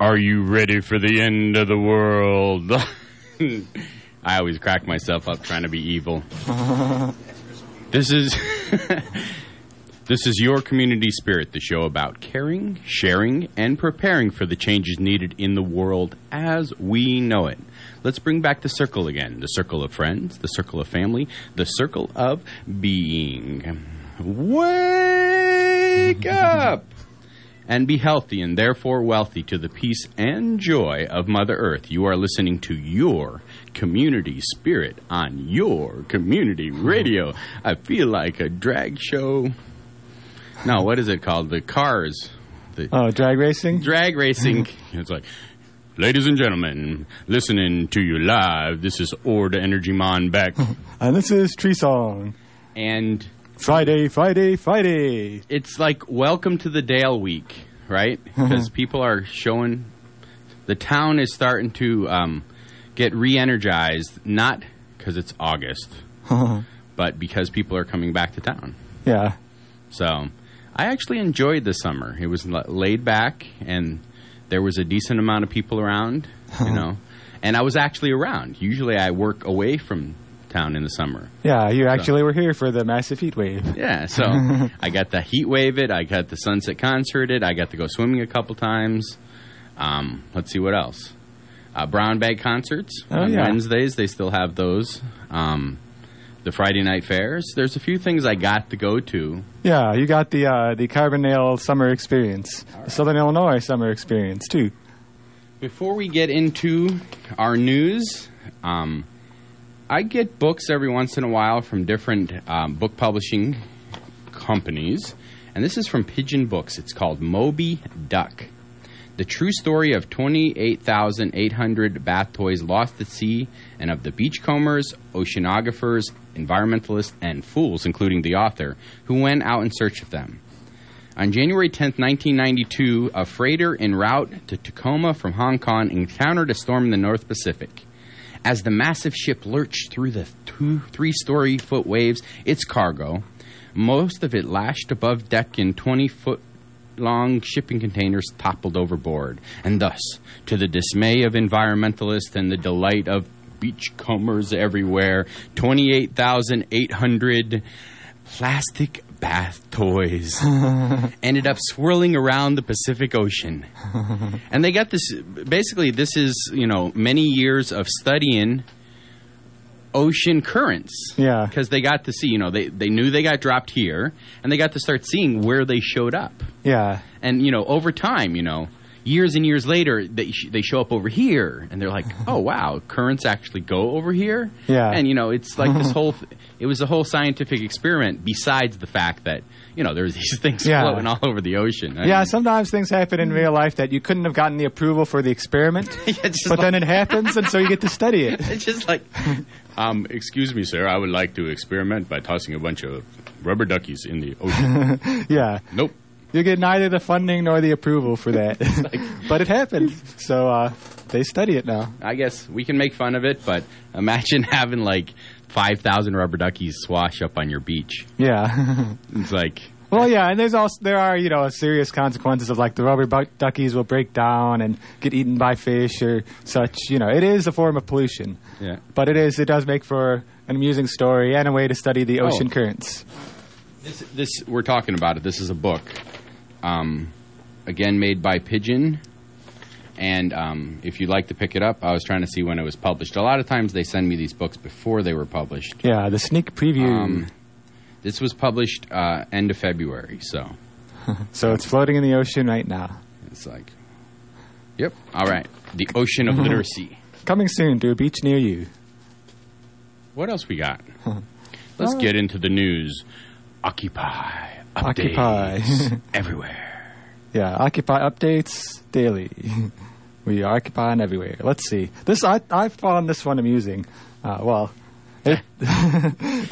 Are you ready for the end of the world? I always crack myself up trying to be evil. this is This is your community spirit, the show about caring, sharing, and preparing for the changes needed in the world as we know it. Let's bring back the circle again the circle of friends, the circle of family, the circle of being. Wake up! And be healthy and therefore wealthy to the peace and joy of Mother Earth. You are listening to your community spirit on your community radio. I feel like a drag show. No, what is it called? The cars. The Oh, drag racing? drag racing. Mm-hmm. it's like, ladies and gentlemen, listening to you live. This is Orda Energy Mon back, And this is Tree Song. and Friday, Friday, Friday. it's like welcome to the Dale Week, right? Because people are showing the town is starting to um, get re-energized, not because it's August, but because people are coming back to town. yeah. So I actually enjoyed the summer. It was la- laid back, and there was a decent amount of people around, you know. And I was actually around. Usually, I work away from town in the summer. Yeah, you actually were here for the massive heat wave. Yeah, so I got the heat wave it. I got the sunset concert it. I got to go swimming a couple times. Um, let's see what else. Uh, brown bag concerts Oh, on yeah. Wednesdays. They still have those. Um, the Friday night fairs. There's a few things I got to go to. Yeah, you got the uh, the Carbondale summer experience, the Southern Illinois summer experience too. Before we get into our news, um, I get books every once in a while from different um, book publishing companies, and this is from Penguin Books. It's called Moby Duck. The true story of 28,800 bath toys lost at sea and of the beachcombers, oceanographers, environmentalists, and fools, including the author, who went out in search of them. On January 10, 1992, a freighter en route to Tacoma from Hong Kong encountered a storm in the North Pacific. As the massive ship lurched through the two, three story foot waves, its cargo, most of it lashed above deck in 20 foot long shipping containers, toppled overboard. And thus, to the dismay of environmentalists and the delight of beachcombers everywhere, 28,800 plastic bath toys ended up swirling around the Pacific Ocean. and they got this basically this is, you know, many years of studying ocean currents. Yeah. Because they got to see, you know, they, they knew they got dropped here and they got to start seeing where they showed up. Yeah, And, you know, over time, you know, years and years later, they, sh- they show up over here and they're like, oh, wow, currents actually go over here? Yeah. And, you know, it's like this whole, th- it was a whole scientific experiment besides the fact that, you know, there's these things Yeah. floating all over the ocean. I yeah. mean, Sometimes things happen in real life that you couldn't have gotten the approval for the experiment, it's just but like- then it happens, and so you get to study it. It's just like, um, excuse me, sir. I would like to experiment by tossing a bunch of rubber duckies in the ocean. Yeah, nope. You get neither the funding nor the approval for that, but it happened. So uh, they study it now. I guess we can make fun of it, but imagine having like five thousand rubber duckies swash up on your beach. Yeah. It's like, Well, yeah, and there's also there are you know serious consequences of like the rubber duckies will break down and get eaten by fish or such. You know, it is a form of pollution, yeah. but it is it does make for an amusing story and a way to study the Oh. ocean currents. This, this we're talking about it. This is a book, um, again made by Penguin. And um, if you'd like to pick it up, I was trying to see when it was published. A lot of times they send me these books before they were published. Yeah, the sneak preview. Um, this was published uh, end of February, so so it's floating in the ocean right now. it's like, yep, all right. The Ocean of Literacy. Coming soon to a beach near you. What else we got? Let's get into the news. Occupy. Occupy. everywhere. Yeah, Occupy updates daily. we are occupying everywhere. Let's see. This I I found this one amusing. Uh, well, it,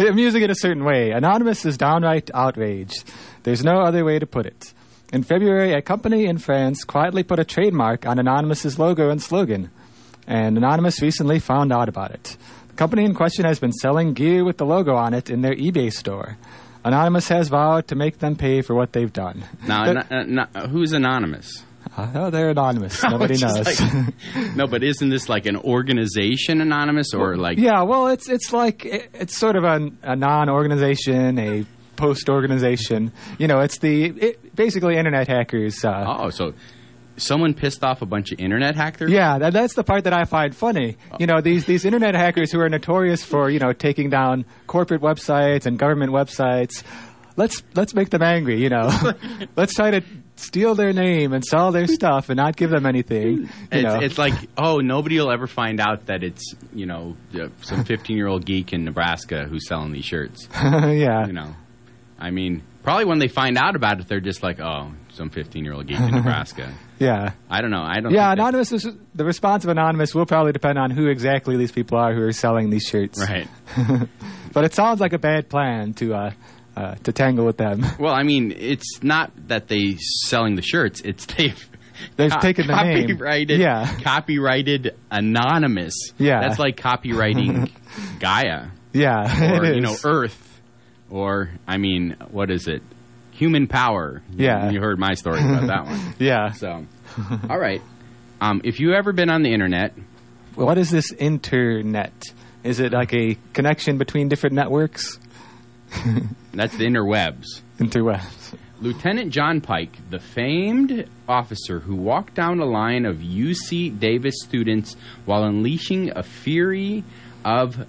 amusing in a certain way. Anonymous is downright outraged. There's no other way to put it. In February, a company in France quietly put a trademark on Anonymous's logo and slogan, and Anonymous recently found out about it. The company in question has been selling gear with the logo on it in their eBay store. Anonymous has vowed to make them pay for what they've done. Now, no- uh, no- who's anonymous? Uh, oh, they're anonymous. Nobody knows. like- no, but isn't this like an organization anonymous or like? yeah, well, it's it's like it, it's sort of a, a non-organization, a post-organization. You know, it's the it, basically internet hackers. Uh, Oh, so someone pissed off a bunch of internet hackers? Yeah, that, that's the part that I find funny. You know, these these internet hackers who are notorious for you know taking down corporate websites and government websites. Let's let's make them angry. You know, let's try to steal their name and sell their stuff and not give them anything. You It's, it's like, oh, nobody will ever find out that it's, you know, uh, some 15 year old geek in Nebraska who's selling these shirts. yeah, You know, I mean, probably when they find out about it, they're just like, oh, some 15 year old geek in Nebraska. yeah, I don't know. I don't yeah. Anonymous. Is, the response of anonymous will probably depend on who exactly these people are who are selling these shirts. Right. But it sounds like a bad plan to uh, uh, to tangle with them. Well, I mean, it's not that they selling the shirts; it's they've They've taken the name. copyrighted, Yeah. copyrighted anonymous. Yeah. that's like copyrighting Gaia Yeah, or you know. Earth, or I mean, what is it? Human power. Yeah. you heard my story about that one. Yeah. So, all right. Um, if you ever been on the internet, What is this internet? Is it like a connection between different networks? that's the interwebs. Interwebs. Lieutenant John Pike, the famed officer who walked down a line of UC Davis students while unleashing a fury of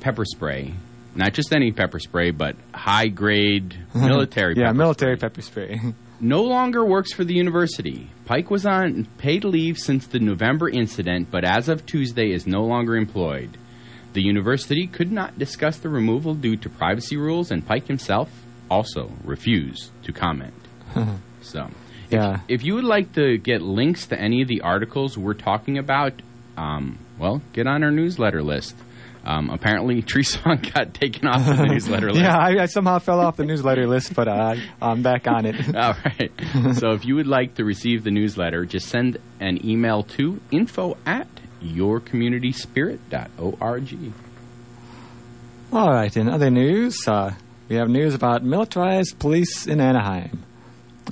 pepper spray. Not just any pepper spray, but high grade military yeah, pepper military spray. pepper spray. No longer works for the university. Pike was on paid leave since the November incident, but as of Tuesday is no longer employed. The university could not discuss the removal due to privacy rules, and Pike himself also refused to comment. so, yeah. if you would like to get links to any of the articles we're talking about, um, well, get on our newsletter list. Um, apparently, Tree Song got taken off the newsletter list. Yeah, I, I somehow fell off the newsletter list, but uh, I'm back on it. All right. so if you would like to receive the newsletter, just send an email to info at yourcommunityspirit.org. All right, in other news, uh, we have news about militarized police in Anaheim.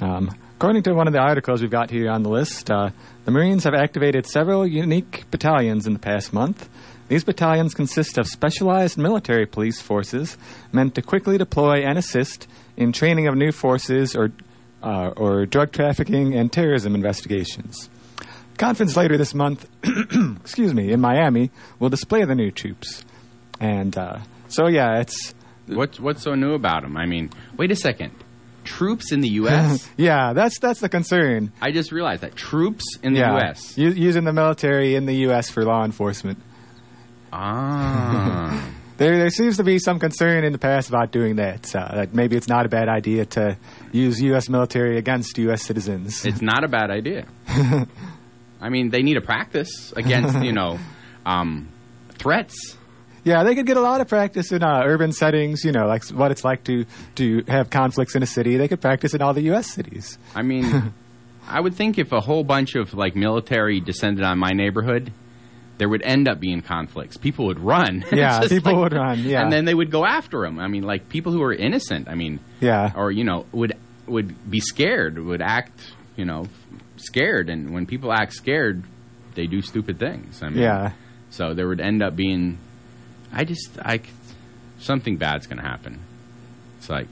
Um, according to one of the articles we've got here on the list, uh, the Marines have activated several unique battalions in the past month. These battalions consist of specialized military police forces meant to quickly deploy and assist in training of new forces or, uh, or drug trafficking and terrorism investigations. Conference later this month, excuse me, in Miami, will display the new troops. And uh, so, yeah, it's What's, what's so new about them? I mean, wait a second. Troops in the U.S.? yeah, that's that's the concern. I just realized that. Troops in the yeah, U.S. U- using the military in the U.S. for law enforcement. Ah. There, there seems to be some concern in the past about doing that. Uh, that maybe it's not a bad idea to use U.S. military against U.S. citizens. it's not a bad idea. I mean, they need a practice against, you know, um, threats. yeah, they could get a lot of practice in uh, urban settings. You know, like what it's like to to have conflicts in a city. They could practice in all the U.S. cities. I mean, I would think if a whole bunch of like military descended on my neighborhood, there would end up being conflicts. People would run. Yeah, people like- would run, yeah. and then they would go after them. I mean, like people who are innocent. I mean, Yeah, or you know, would would be scared, would act, you know, scared. And when people act scared, they do stupid things. I mean, yeah, So there would end up being, I just, I, something bad's going to happen. It's like,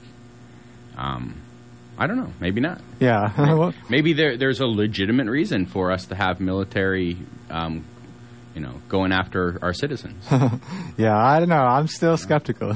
um, I don't know, maybe not. yeah. Maybe there, there's a legitimate reason for us to have military, um, you know, going after our citizens. yeah, I don't know. I'm still skeptical.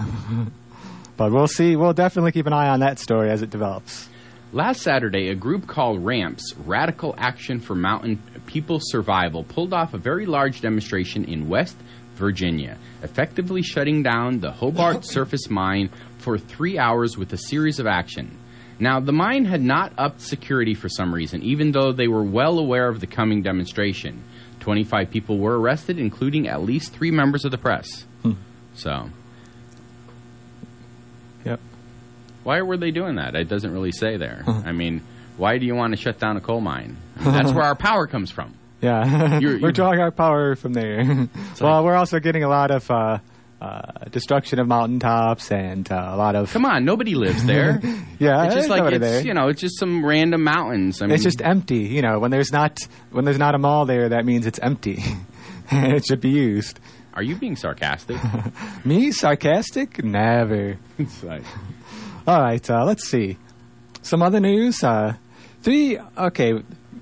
but we'll see. We'll definitely keep an eye on that story as it develops. Last Saturday, a group called RAMPS, Radical Action for Mountain People Survival, pulled off a very large demonstration in West Virginia, effectively shutting down the Hobet surface mine for three hours with a series of action. Now, the mine had not upped security for some reason, even though they were well aware of the coming demonstration. 25 people were arrested, including at least three members of the press. So, Yep. why were they doing that? It doesn't really say there. I mean, why do you want to shut down a coal mine? I mean, that's where our power comes from. Yeah, You're- we're you're- drawing our power from there. well, we're also getting a lot of uh, destruction of mountaintops and uh, a lot of. Come on, nobody lives there. Yeah, it's just like it's there. you know, it's just some random mountains. I mean, It's just empty. You know, when there's not when there's not a mall there, that means it's empty. it should be used. Are you being sarcastic? Me sarcastic? Never. Like- All right, uh, let's see. Some other news. Uh, three, okay,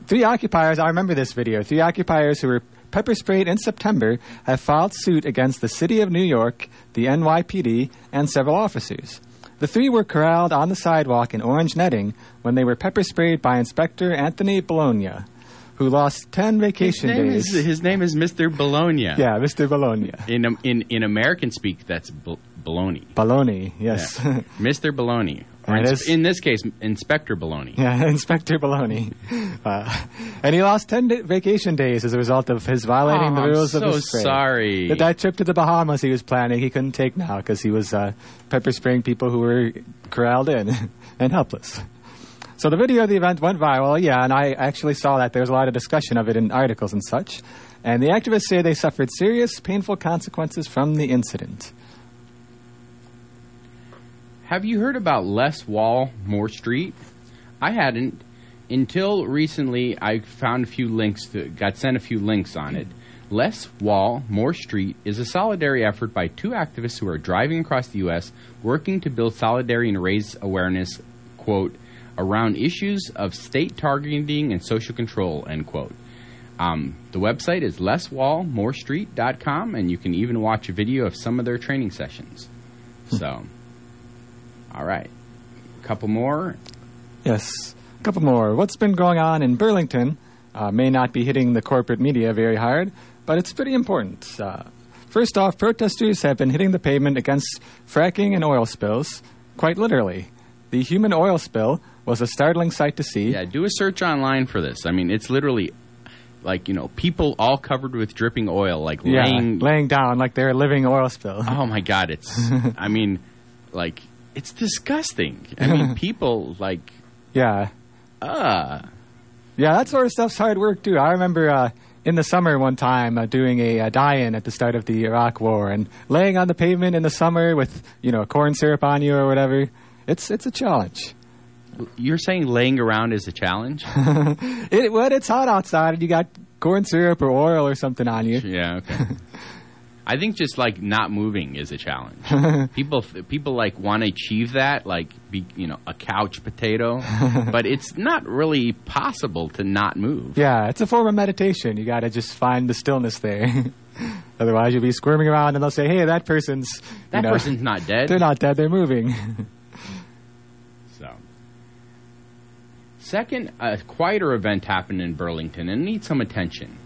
three occupiers. I remember this video. Three occupiers who were pepper sprayed in September have filed suit against the City of New York, the NYPD, and several officers. The three were corralled on the sidewalk in orange netting when they were pepper sprayed by Inspector Anthony Bologna, who lost 10 his vacation name days. is his name is Mr. Bologna. yeah, Mr. Bologna. In in in American speak, that's bol- baloney. Bologna, yes. Yeah. Mr. Baloney. Or That ins- in this case, Inspector Baloney. Yeah, Inspector Baloney. Uh, and he lost 10 da- vacation days as a result of his violating Oh, the I'm rules so of the spray. sorry. That, that trip to the Bahamas he was planning, he couldn't take now because he was uh, pepper spraying people who were corralled in and helpless. So the video of the event went viral, yeah, and I actually saw that. There was a lot of discussion of it in articles and such. And the activists say they suffered serious, painful consequences from the incident. Have you heard about Less Wall, More Street? I hadn't until recently. I found a few links, to, got sent a few links on it. Less Wall, More Street is a solidarity effort by two activists who are driving across the U.S. working to build solidarity and raise awareness, quote, around issues of state targeting and social control, end quote. Um, the website is lesswallmorestreet.com, and you can even watch a video of some of their training sessions. So, all right. A couple more. Yes. A couple more. What's been going on in Burlington uh, may not be hitting the corporate media very hard, but it's pretty important. Uh, first off, protesters have been hitting the pavement against fracking and oil spills, quite literally. The human oil spill was a startling sight to see. Yeah, do a search online for this. I mean, it's literally like, you know, people all covered with dripping oil, like Yeah, laying. laying down like they're a living oil spill. oh my God, it's, I mean, like, it's disgusting. I mean, people, like, Yeah. uh, Yeah, that sort of stuff's hard work too. I remember uh, in the summer one time uh, doing a, uh die-in at the start of the Iraq War and laying on the pavement in the summer with you know corn syrup on you or whatever. It's it's a challenge. you're saying laying around is a challenge? It when it's hot outside and you got corn syrup or oil or something on you. Yeah, okay. I think just like not moving is a challenge. people people like want to achieve that, like be you know a couch potato, but it's not really possible to not move. Yeah, it's a form of meditation. You got to just find the stillness there. Otherwise, you'll be squirming around and they'll say, "Hey, that person's you That know, person's not dead. they're not dead. They're moving." So, second, a quieter event happened in Burlington and needs some attention.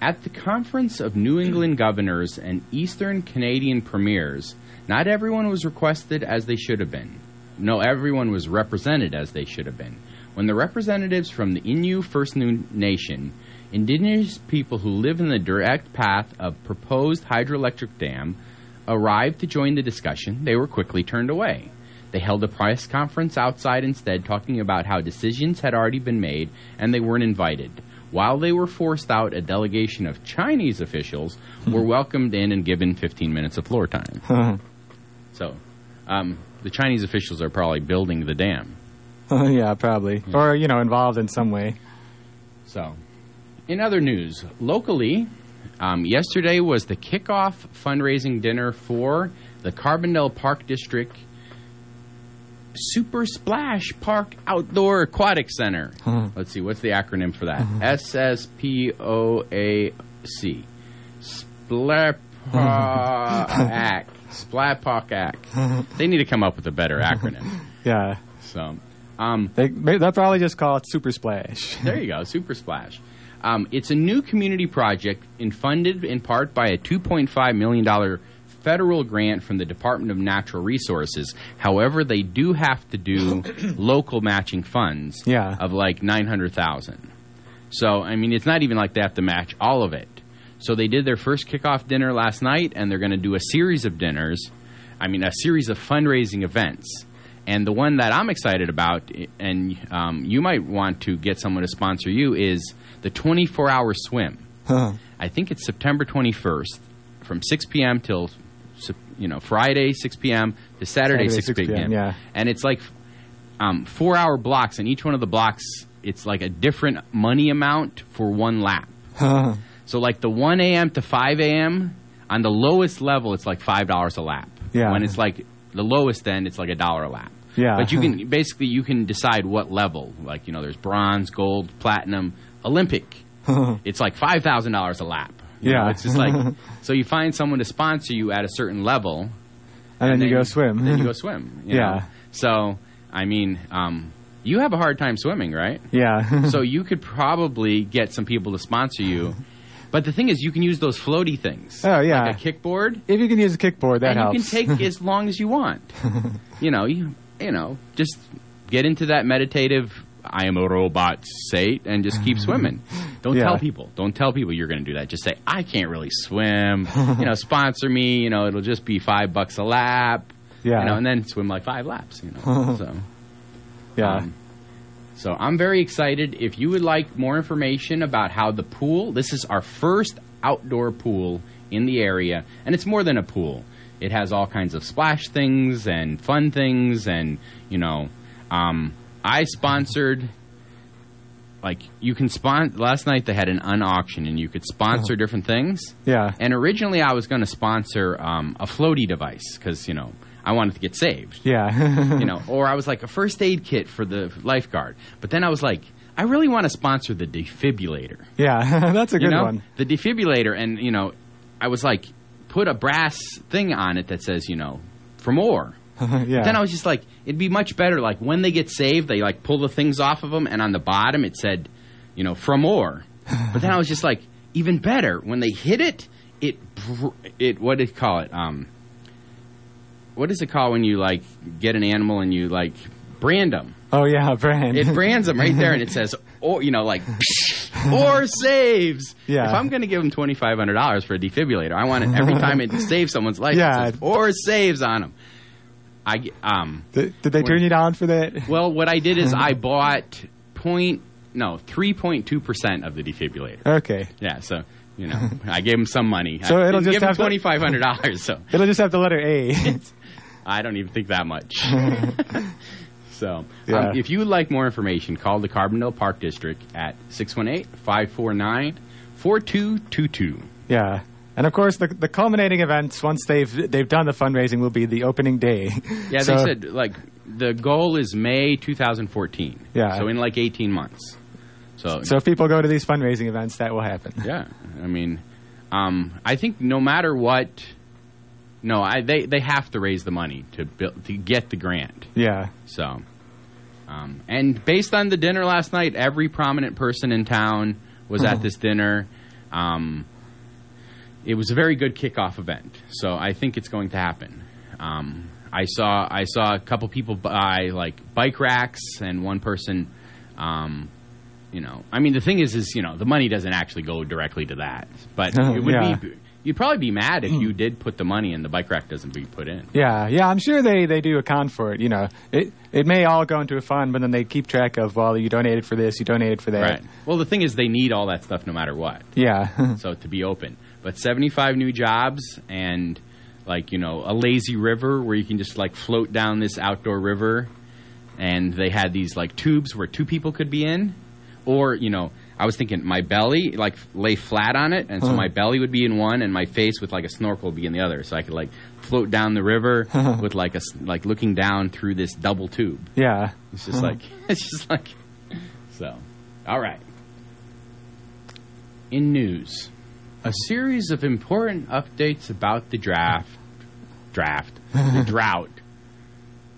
At the Conference of New England Governors and Eastern Canadian Premiers, not everyone was requested as they should have been. No, everyone was represented as they should have been. When the representatives from the Innu First Nation, indigenous people who live in the direct path of proposed hydroelectric dam, arrived to join the discussion, they were quickly turned away. They held a press conference outside instead, talking about how decisions had already been made and they weren't invited. While they were forced out, a delegation of Chinese officials were welcomed in and given 15 minutes of floor time. So, um, the Chinese officials are probably building the dam. yeah, probably, or you know, involved in some way. So, in other news, locally, um, yesterday was the kickoff fundraising dinner for the Carbondale Park District Super Splash Park Outdoor Aquatic Center. Let's see, what's the acronym for that? S S P O A C. Splapak. Splapak. They need to come up with a better acronym. Yeah, So, um, they they'll probably just call it Super Splash. there you go, Super Splash. Um, it's a new community project and funded in part by a $2.5 million federal grant from the Department of Natural Resources. However, they do have to do local matching funds Yeah. of like 900000 So, I mean, it's not even like they have to match all of it. So they did their first kickoff dinner last night, and they're going to do a series of dinners. I mean, a series of fundraising events. And the one that I'm excited about, and um, you might want to get someone to sponsor you, is the 24 hour swim. I think it's September 21st from 6 p.m. till you know Friday 6 p.m. to Saturday, Saturday, 6, 6 p.m. yeah. and it's like um, four hour blocks, and each one of the blocks it's like a different money amount for one lap. So like the 1 a.m. to 5 a.m. on the lowest level, it's like five dollars a lap. Yeah. When it's like the lowest end, it's like a dollar a lap. Yeah. But you can basically you can decide what level. Like you know, there's bronze, gold, platinum, Olympic. it's like five thousand dollars a lap. You know, Yeah. it's just like so you find someone to sponsor you at a certain level, and then you go swim. Then you go swim. you Yeah. know? So I mean, um, you have a hard time swimming, right? yeah. so you could probably get some people to sponsor you. But the thing is, you can use those floaty things. Oh, yeah. like a kickboard, if you can use a kickboard, that and helps. you can take as long as you want. you know, you you know, just get into that meditative. I am a robot state and just keep swimming. Don't Yeah. tell people. Don't tell people you're going to do that. Just say I can't really swim. you know, sponsor me. You know, it'll just be five bucks a lap. yeah. You know, and then swim like five laps. You know, so. yeah. Um, so I'm very excited. If you would like more information about how the pool, this is our first outdoor pool in the area, and it's more than a pool. It has all kinds of splash things and fun things, and you know, um, I sponsored. Like you can sponsor. Last night they had an unauction, and you could sponsor different things. yeah. And originally I was going to sponsor um, a floaty device because you know I wanted to get saved Yeah. you know, or I was like a first aid kit for the lifeguard. But then I was like, I really want to sponsor the defibrillator. yeah. That's a You good know, one. the defibrillator, and you know, I was like, put a brass thing on it that says, you know, for more. yeah. Then I was just like, it'd be much better. Like when they get saved, they like pull the things off of them, and on the bottom it said, you know, from more. But then I was just like, even better when they hit it, it br- it what do you call it? Um, what is it called when you like get an animal and you like brand them? oh yeah, brand. It brands them right there, and it says, or you know, like, or saves. Yeah. If I'm going to give them twenty five hundred dollars for a defibrillator, I want it every time it saves someone's life. Yeah. It says, or saves on them. I um. did, did they turn you down for that? Well, what I did is I bought point no three point two percent of the defibrillator. Okay. Yeah, so you know, I gave him some money. So I it'll just give him have twenty five hundred dollars. So It'll just have the letter A. I don't even think that much. so, Yeah. um, if you would like more information, call the Carbondale Park District at 618-549-4222. yeah. And of course, the the culminating events once they've they've done the fundraising will be the opening day. Yeah, So- they said like the goal is May 2014. Yeah. So in like 18 months. So, So if people go to these fundraising events, that will happen. yeah, I mean, um, I think no matter what, no, I, they they have to raise the money to build, to get the grant. Yeah. So, um, and based on the dinner last night, every prominent person in town was at this dinner. Um, it was a very good kickoff event, so I think it's going to happen. Um, I saw I saw a couple people buy like bike racks, and one person, um, you know, I mean the thing is, is you know the money doesn't actually go directly to that, but it would Yeah. be. You'd probably be mad if you did put the money and the bike rack doesn't be put in. Yeah, yeah, I'm sure they, they do account for it. You know, it it may all go into a fund, but then they keep track of well, you donated for this, you donated for that. Right. Well, the thing is, they need all that stuff no matter what. Yeah, So to be open, but 75 new jobs and like you know a lazy river where you can just like float down this outdoor river, and they had these like tubes where two people could be in, or you know. I was thinking my belly, like lay flat on it, and so my belly would be in one, and my face with like a snorkel would be in the other, so I could like float down the river with like a s- like looking down through this double tube. yeah. It's just like it's just like so. All right. In news, a series of important updates about the draft, draft, the drought.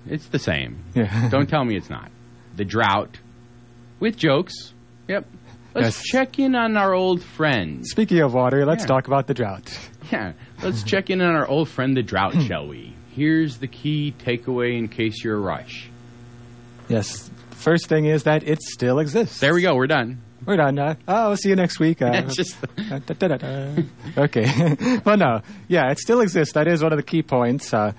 It's the same. Yeah. Don't tell me it's not. The drought, with jokes. Yep. Let's Yes. check in on our old friends. Speaking of water, let's Yeah. talk about the drought. Yeah, let's check in on our old friend the drought, shall we? Here's the key takeaway in case you're a rush. Yes. First thing is that it still exists. There we go. We're done. We're done. Uh, oh, I'll see you next week. Uh, just da, da, da, okay. well, no. Yeah, it still exists. That is one of the key points. Uh,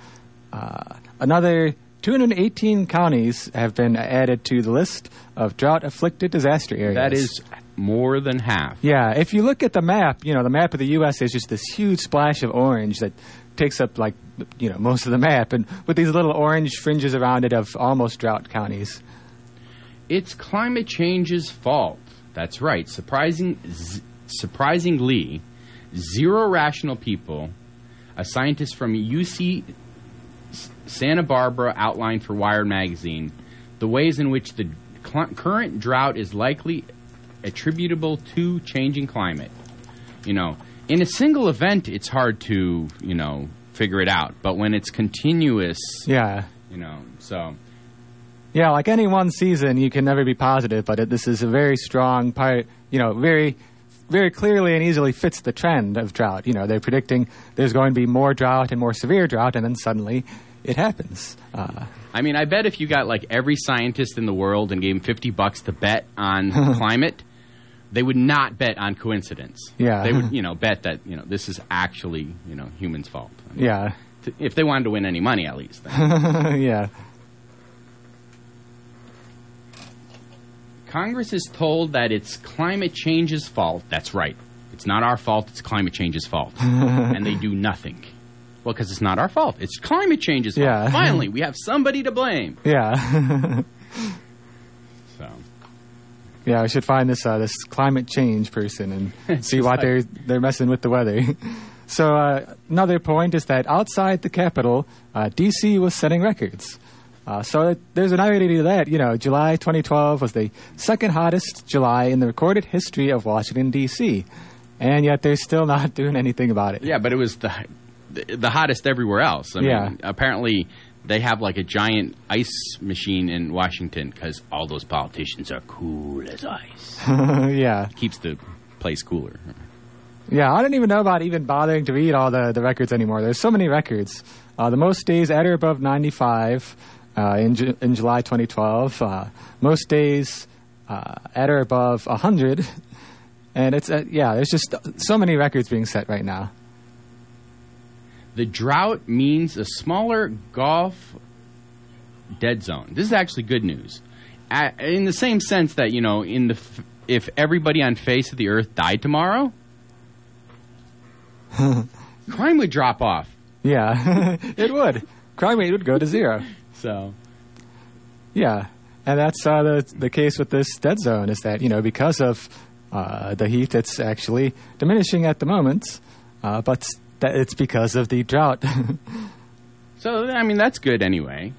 uh, another 218 counties have been added to the list of drought-afflicted disaster areas. That is more than half. Yeah, if you look at the map, you know, the map of the U.S. is just this huge splash of orange that takes up, like, you know, most of the map, and with these little orange fringes around it of almost drought counties. It's climate change's fault. That's right. Surprising, z- surprisingly, zero rational people, a scientist from UC Santa Barbara outlined for Wired magazine the ways in which the cl- current drought is likely attributable to changing climate. You know, in a single event, it's hard to, you know, figure it out. But when it's continuous, Yeah. you know, so. Yeah, like any one season, you can never be positive, but it, this is a very strong part, you know, very, very clearly and easily fits the trend of drought. You know, they're predicting there's going to be more drought and more severe drought, and then suddenly it happens. Uh, I mean, I bet if you got like every scientist in the world and gave them 50 bucks to bet on climate, they would not bet on coincidence. Yeah. They would, you know, bet that, you know, this is actually, you know, humans' fault. I mean, yeah, t- If they wanted to win any money, at least. yeah. Congress is told that it's climate change's fault. That's right. It's not our fault, it's climate change's fault. and they do nothing. Well, because it's not our fault. It's climate change's fault. Yeah. Finally, we have somebody to blame. Yeah. So, yeah, we should find this uh, this climate change person and see why like- they're they're messing with the weather. so uh, another point is that outside the Capitol, uh, DC was setting records. Uh, so it, there's an irony to that. You know, July 2012 was the second hottest July in the recorded history of Washington D.C., and yet they're still not doing anything about it. Yeah, but it was the the, hottest everywhere else. I Yeah. mean, apparently they have like a giant ice machine in Washington because all those politicians are cool as ice. yeah, Keeps the place cooler. yeah. I don't even know about even bothering to read all the, the records anymore. There's so many records. Uh, the most days at or above 95 uh, in Ju- in July 2012. Uh, most days uh, at or above 100. And it's uh, yeah, there's just so many records being set right now. The drought means a smaller Gulf dead zone. This is actually good news. A in the same sense that you know, in the f- if everybody on face of the earth died tomorrow, crime would drop off. Yeah, it would. Crime rate would go to zero. So Yeah, and that's uh, the the case with this dead zone is that you know because of uh, the heat, it's actually diminishing at the moment, uh, but that it's because of the drought. So, I mean, that's good anyway.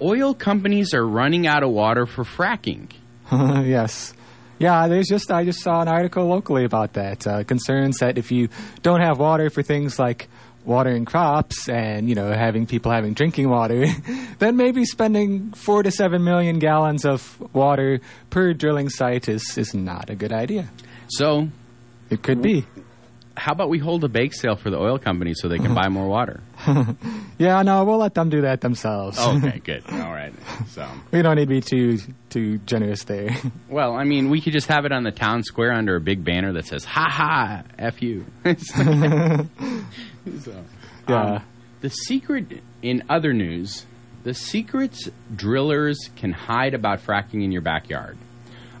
Oil companies are running out of water for fracking. yes. Yeah, there's just I just saw an article locally about that. Uh, concerns that if you don't have water for things like watering crops and you know having people having drinking water, then maybe spending four to seven million gallons of water per drilling site is is not a good idea. So, It could be. how about we hold a bake sale for the oil companies so they can buy more water? Yeah, no, we'll let them do that themselves. Oh, okay, good. All right. So, we don't need to be too too generous there. well, I mean, we could just have it on the town square under a big banner that says "Ha ha, f you." so, Yeah. um, the secret in other news: the secrets drillers can hide about fracking in your backyard.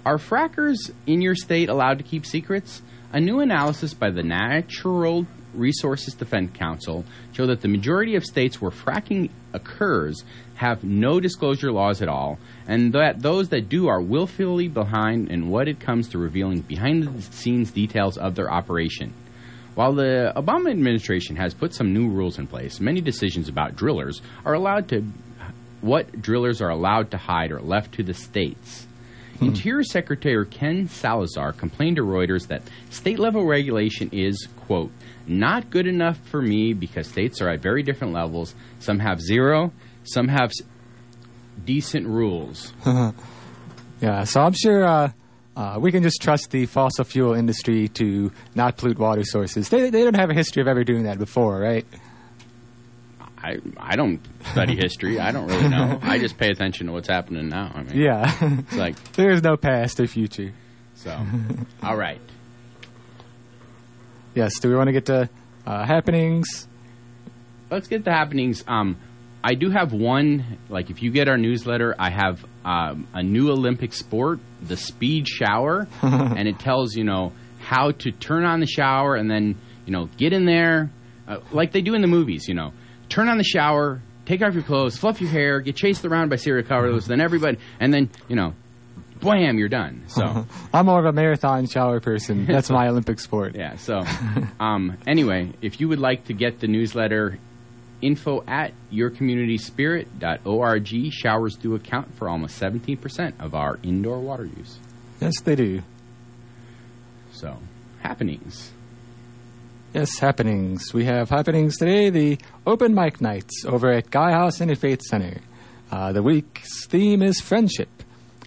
Are frackers in your state allowed to keep secrets? A new analysis by the Natural Resources Defense Council show that the majority of states where fracking occurs have no disclosure laws at all, and that those that do are willfully behind in what it comes to revealing behind the scenes details of their operation. While the Obama administration has put some new rules in place, many decisions about drillers are allowed to what drillers are allowed to hide are left to the states. Interior Secretary Ken Salazar complained to Reuters that state level regulation is, quote, not good enough for me because states are at very different levels. Some have zero, some have s- decent rules. yeah, so I'm sure uh, uh, we can just trust the fossil fuel industry to not pollute water sources. They they don't have a history of ever doing that before, right? I, I don't study history. I don't really know. I just pay attention to what's happening now. I mean, Yeah. it's like, there is no past or future. so. All right. Yes. Do we want to get to uh, happenings? let's get the happenings. Um, I do have one. Like, if you get our newsletter, I have um, a new Olympic sport, the speed shower, and it tells you know how to turn on the shower and then you know get in there, uh, like they do in the movies. You know, turn on the shower, take off your clothes, fluff your hair, get chased around by serial killers, then everybody, and then you know, blam, you're done. So. I'm more of a marathon shower person. That's my Olympic sport. Yeah. So, um, anyway, if you would like to get the newsletter, info at yourcommunityspirit.org. Showers do account for almost 17% of our indoor water use. Yes, they do. So, happenings. Yes, happenings. We have happenings today. The open mic nights over at Gaia House Interfaith Center. Uh, the week's theme is friendship,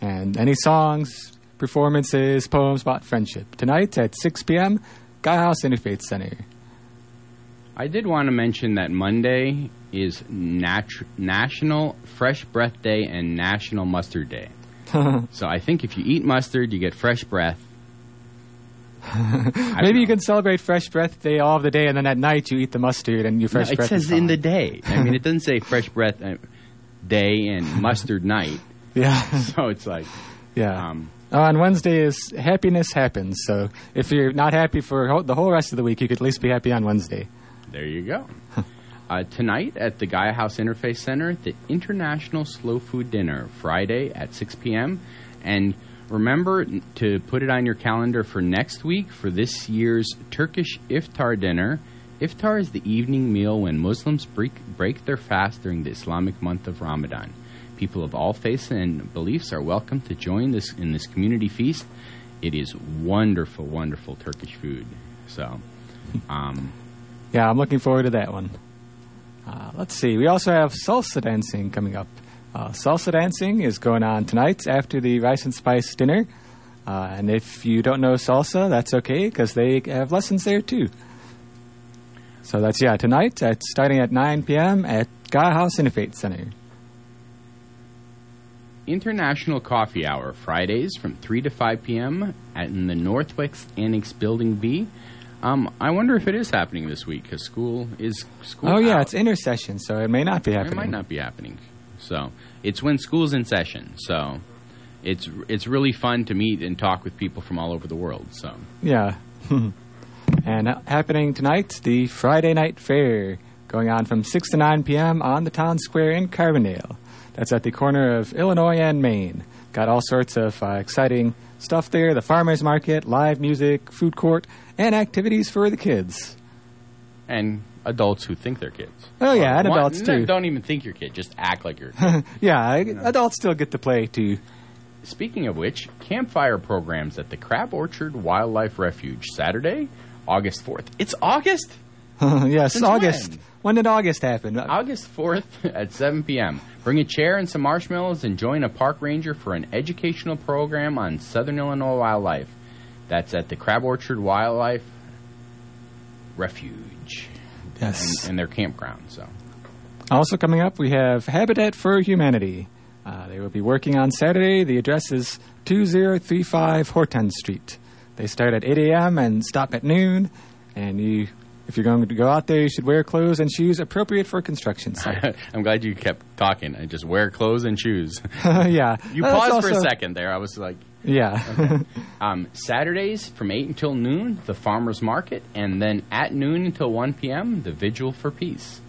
and any songs, performances, poems about friendship. Tonight at 6 p.m., Gaia House Interfaith Center. I did want to mention that Monday is nat- National Fresh Breath Day and National Mustard Day. so I think if you eat mustard, you get fresh breath. Maybe you can celebrate Fresh Breath Day all of the day, and then at night you eat the mustard and your fresh no, it breath. says is in the day. I mean, it doesn't say fresh breath uh, day and mustard night. Yeah, So it's like, yeah. um, Uh, on Wednesday is happiness happens. So if you're not happy for ho- the whole rest of the week, you could at least be happy on Wednesday. There you go. uh, tonight at the Gaia House Interfaith Center, the International Slow Food Dinner, Friday at 6 p.m. And remember to put it on your calendar for next week for this year's Turkish iftar dinner. Iftar is the evening meal when Muslims break, break their fast during the Islamic month of Ramadan. People of all faiths and beliefs are welcome to join this in this community feast. It is wonderful, wonderful Turkish food. So, um, Yeah, I'm looking forward to that one. Uh, let's see. We also have salsa dancing coming up. Uh, salsa dancing is going on tonight after the rice and spice dinner. Uh, and if you don't know salsa, that's okay because they have lessons there too. So that's yeah tonight at starting at 9 p.m. at Gaia House Interfaith Center. International Coffee Hour, Fridays from 3 to 5 p.m. at in the Northwest Annex Building B. Um, I wonder if it is happening this week because school is school. Oh yeah, out. it's intersession, so it may not be happening. It might not be happening. So it's when school's in session. So it's it's really fun to meet and talk with people from all over the world. So Yeah. and uh, happening tonight, the Friday Night Fair, going on from 6 to 9 p.m. on the town square in Carbondale. That's at the corner of Illinois and Main. Got all sorts of uh, exciting stuff there the farmers market, live music, food court, and activities for the kids. and adults who think they're kids. Oh, yeah, and adults, too. Don't even think you're a kid. Just act like you're. Yeah, I- adults still get to play too. Speaking of which, campfire programs at the Crab Orchard Wildlife Refuge Saturday, August 4th. It's August? yes, Since August. when? When did August happen? August 4th at 7 p.m. Bring a chair and some marshmallows and join a park ranger for an educational program on Southern Illinois wildlife. That's at the Crab Orchard Wildlife Refuge yes. and, and their campground. So Also coming up, we have Habitat for Humanity. Uh, they will be working on Saturday. The address is 2035 Horton Street. They start at 8 a.m. and stop at noon. And you, if you're going to go out there, you should wear clothes and shoes appropriate for a construction site. I'm glad you kept talking. I just wear clothes and shoes. yeah. You That's paused for a second there. I was like, Yeah. Um, Saturdays from 8 until noon, the farmer's market, and then at noon until 1 p.m., the Vigil for Peace.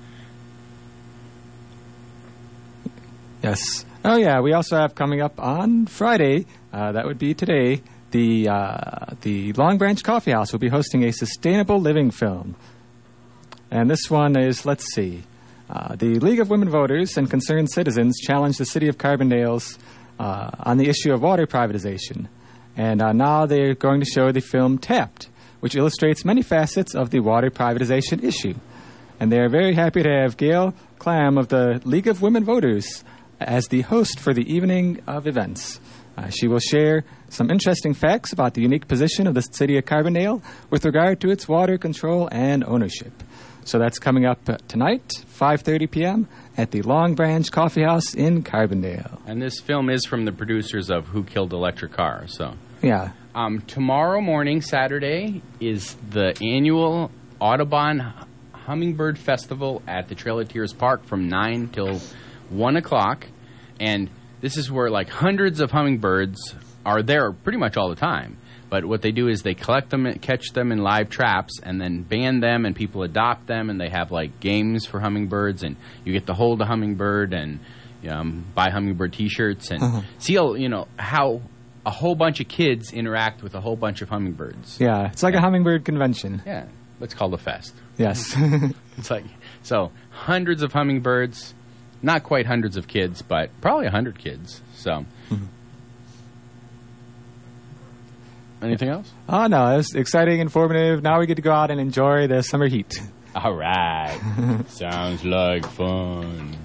yes. Oh, yeah. We also have coming up on Friday, uh, that would be today, the, uh, the Long Branch Coffee House will be hosting a sustainable living film. And this one is, let's see, uh, the League of Women Voters and Concerned Citizens challenged the city of Carbondale's uh, on the issue of water privatization. And uh, now they're going to show the film Tapped, which illustrates many facets of the water privatization issue. And they're very happy to have Gail Clam of the League of Women Voters as the host for the evening of events. Uh, she will share some interesting facts about the unique position of the city of Carbondale with regard to its water control and ownership. So that's coming up uh, tonight, 5:30 p.m. at the Long Branch Coffee House in Carbondale. And this film is from the producers of Who Killed Electric Car. So, Yeah. um, tomorrow morning, Saturday, is the annual Audubon Hummingbird Festival at the Trail of Tears Park from 9 till 1 o'clock. And this is where like hundreds of hummingbirds are there pretty much all the time. But what they do is they collect them, catch them in live traps, and then ban them, and people adopt them, and they have like games for hummingbirds, and you get to hold a hummingbird and um, buy hummingbird T-shirts and see, you know, how a whole bunch of kids interact with a whole bunch of hummingbirds. Yeah, it's like a hummingbird convention. Yeah, let's call the fest. Yes. It's like so hundreds of hummingbirds, not quite hundreds of kids, but probably a hundred kids. So. Mm-hmm. Anything else? oh no, it was exciting, informative. Now we get to go out and enjoy the summer heat. All right. Sounds like fun.